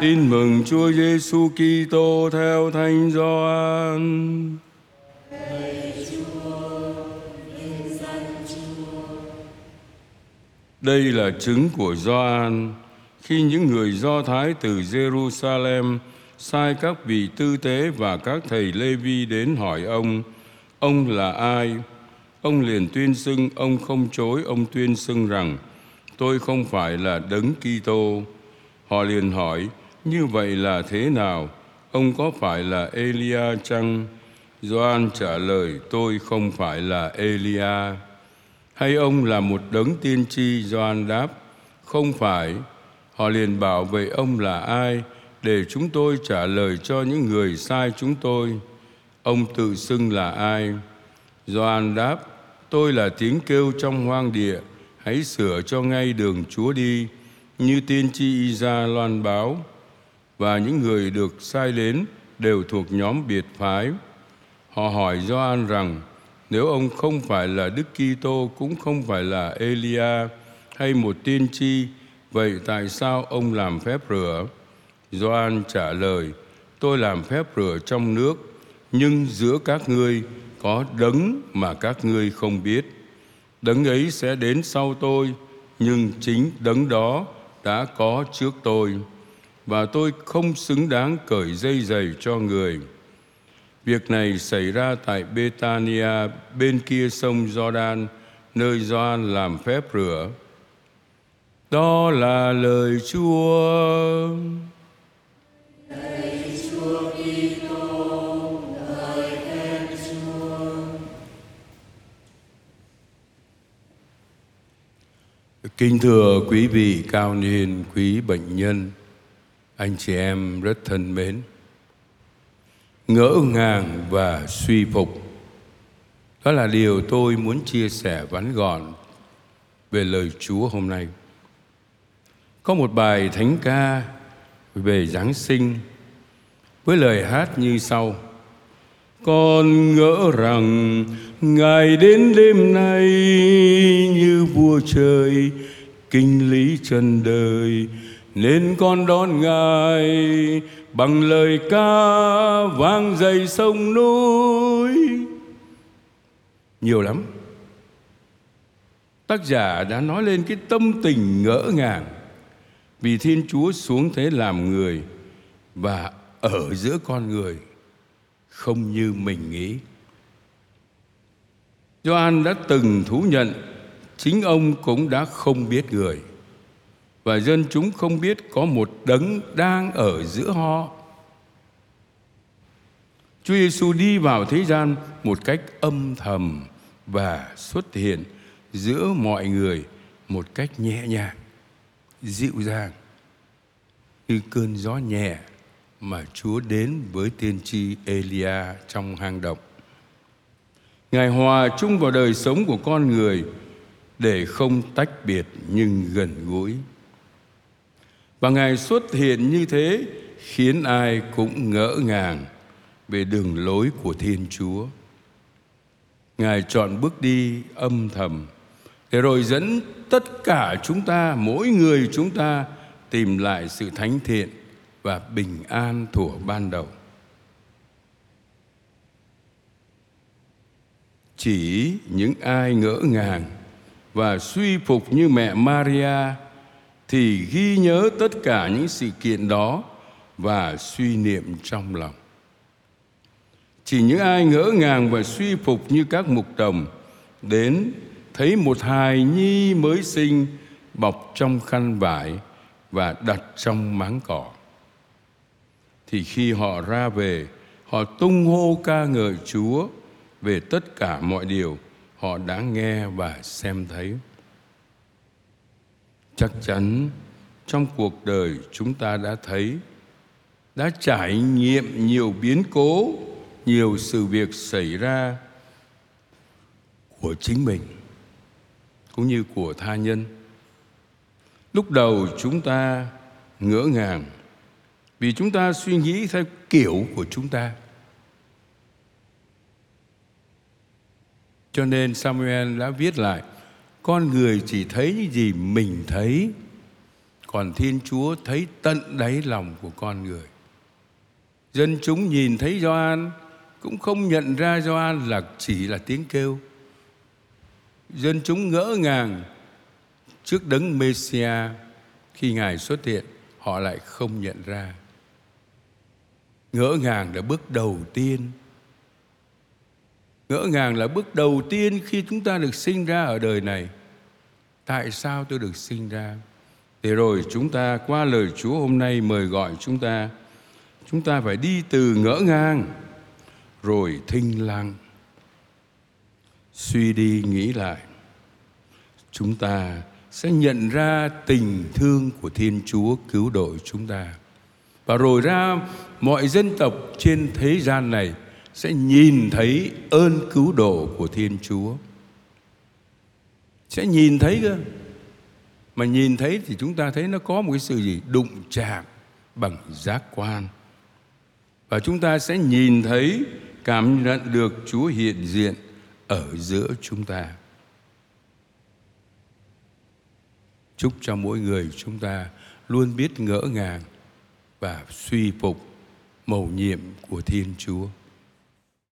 Tin mừng Chúa Giêsu Kitô theo Thánh Gioan. Đây là chứng của Gioan khi những người Do Thái từ Jerusalem sai các vị tư tế và các thầy Lê Vi đến hỏi ông, ông là ai? Ông liền tuyên xưng, ông không chối, ông tuyên xưng rằng, tôi không phải là đấng Kitô. Họ liền hỏi, như vậy là thế nào? Ông có phải là Elia chăng? Gioan trả lời, tôi không phải là Elia. Hay ông là một đấng tiên tri? Gioan đáp, không phải. Họ liền bảo vậy ông là ai để chúng tôi trả lời cho những người sai chúng tôi. Ông tự xưng là ai? Gioan đáp, tôi là tiếng kêu trong hoang địa, hãy sửa cho ngay đường Chúa đi, như tiên tri Isa loan báo. Và những người được sai đến đều thuộc nhóm biệt phái. Họ hỏi Gioan rằng, nếu ông không phải là Đức Kitô cũng không phải là Elia hay một tiên tri, vậy tại sao ông làm phép rửa? Gioan trả lời, tôi làm phép rửa trong nước, nhưng giữa các ngươi có đấng mà các ngươi không biết. Đấng ấy sẽ đến sau tôi, nhưng chính đấng đó đã có trước tôi, và tôi không xứng đáng cởi dây giày cho người. Việc này xảy ra tại Betania bên kia sông Jordan, nơi Gioan làm phép rửa. Đó là lời Chúa. Kính thưa quý vị cao niên, quý bệnh nhân, anh chị em rất thân mến. Ngỡ ngàng và suy phục. Đó là điều tôi muốn chia sẻ vắn gọn về lời Chúa hôm nay. Có một bài thánh ca về Giáng sinh với lời hát như sau. Con ngỡ rằng Ngài đến đêm nay như vua trời, kinh lý trần đời nên con đón Ngài bằng lời ca vang dày sông núi. Nhiều lắm. Tác giả đã nói lên cái tâm tình ngỡ ngàng vì Thiên Chúa xuống thế làm người và ở giữa con người không như mình nghĩ. Gioan đã từng thú nhận, chính ông cũng đã không biết người và dân chúng không biết có một đấng đang ở giữa họ. Chúa Giêsu đi vào thế gian một cách âm thầm và xuất hiện giữa mọi người một cách nhẹ nhàng, dịu dàng như cơn gió nhẹ mà Chúa đến với tiên tri Elia trong hang động. Ngài hòa chung vào đời sống của con người để không tách biệt nhưng gần gũi. Và Ngài xuất hiện như thế khiến ai cũng ngỡ ngàng về đường lối của Thiên Chúa. Ngài chọn bước đi âm thầm để rồi dẫn tất cả chúng ta, mỗi người chúng ta tìm lại sự thánh thiện và bình an thuở ban đầu. Chỉ những ai ngỡ ngàng và suy phục như mẹ Maria thì ghi nhớ tất cả những sự kiện đó và suy niệm trong lòng. Chỉ những ai ngỡ ngàng và suy phục như các mục đồng đến thấy một hài nhi mới sinh bọc trong khăn vải và đặt trong máng cỏ. Thì khi họ ra về, họ tung hô ca ngợi Chúa về tất cả mọi điều họ đã nghe và xem thấy. Chắc chắn trong cuộc đời chúng ta đã thấy, đã trải nghiệm nhiều biến cố, nhiều sự việc xảy ra của chính mình cũng như của tha nhân. Lúc đầu chúng ta ngỡ ngàng vì chúng ta suy nghĩ theo kiểu của chúng ta. Cho nên samuel đã viết lại con người chỉ thấy những gì mình thấy còn Thiên Chúa thấy tận đáy lòng của con người. Dân chúng nhìn thấy Gioan cũng không nhận ra Gioan là chỉ là tiếng kêu. Dân chúng ngỡ ngàng trước đấng Messia khi Ngài xuất hiện, họ lại không nhận ra. Ngỡ ngàng là bước đầu tiên. Ngỡ ngàng là bước đầu tiên khi chúng ta được sinh ra ở đời này. Tại sao tôi được sinh ra? Thế rồi chúng ta qua lời Chúa hôm nay mời gọi chúng ta chúng ta phải đi từ ngỡ ngàng, rồi thinh lặng suy đi nghĩ lại, chúng ta sẽ nhận ra tình thương của thiên chúa cứu độ chúng ta và rồi ra mọi dân tộc trên thế gian này sẽ nhìn thấy ơn cứu độ của thiên chúa sẽ nhìn thấy cơ mà nhìn thấy thì chúng ta thấy nó có một cái sự gì đụng chạm bằng giác quan và chúng ta sẽ nhìn thấy cảm nhận được Chúa hiện diện ở giữa chúng ta. Chúc cho mỗi người chúng ta luôn biết ngỡ ngàng và suy phục mầu nhiệm của Thiên Chúa.